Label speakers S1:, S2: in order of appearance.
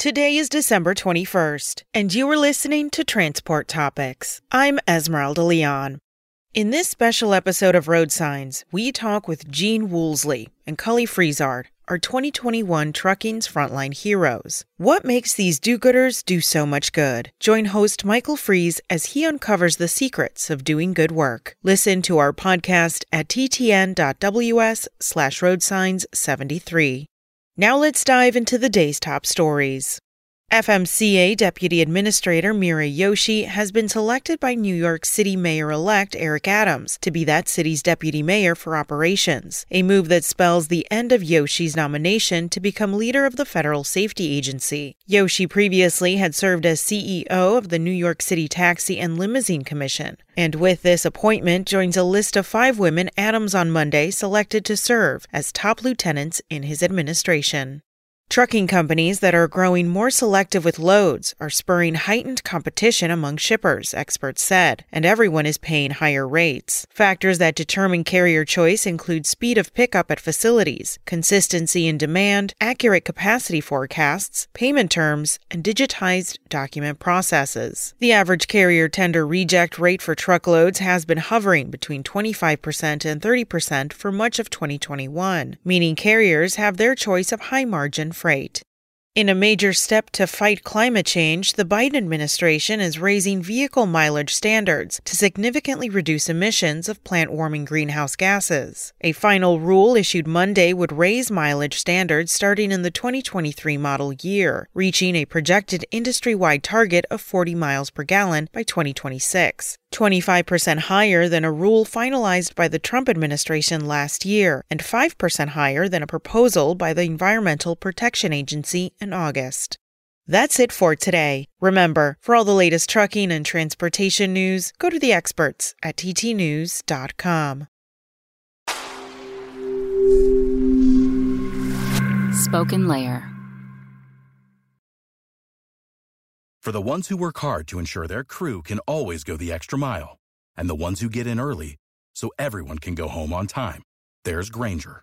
S1: Today is December 21st, and you are listening to Transport Topics. I'm Esmeralda Leon. In this special episode of Road Signs, we talk with Gene Woolsey and Cully Friesard, our 2021 Trucking's Frontline Heroes. What makes these do gooders do so much good? Join host Michael Freeze as he uncovers the secrets of doing good work. Listen to our podcast at ttn.ws slash roadsigns73. Now let's dive into the day's top stories. FMCSA Deputy Administrator Meera Joshi has been selected by New York City Mayor elect Eric Adams to be that city's deputy mayor for operations, a move that spells the end of Joshi's nomination to become leader of the federal safety agency. Joshi previously had served as CEO of the New York City Taxi and Limousine Commission, and with this appointment joins a list of five women Adams on Monday selected to serve as top lieutenants in his administration. Trucking companies that are growing more selective with loads are spurring heightened competition among shippers, experts said, and everyone is paying higher rates. Factors that determine carrier choice include speed of pickup at facilities, consistency in demand, accurate capacity forecasts, payment terms, and digitized document processes. The average carrier tender reject rate for truckloads has been hovering between 25% and 30% for much of 2021, meaning carriers have their choice of high margin freight. In a major step to fight climate change, the Biden administration is raising vehicle mileage standards to significantly reduce emissions of plant warming greenhouse gases. A final rule issued Monday would raise mileage standards starting in the 2023 model year, reaching a projected industry wide target of 40 miles per gallon by 2026. 25% higher than a rule finalized by the Trump administration last year, and 5% higher than a proposal by the Environmental Protection Agency in August. That's it for today. Remember, for all the latest trucking and transportation news, go to the experts at ttnews.com.
S2: Spoken Layer.
S3: For the ones who work hard to ensure their crew can always go the extra mile, and the ones who get in early so everyone can go home on time, there's Grainger,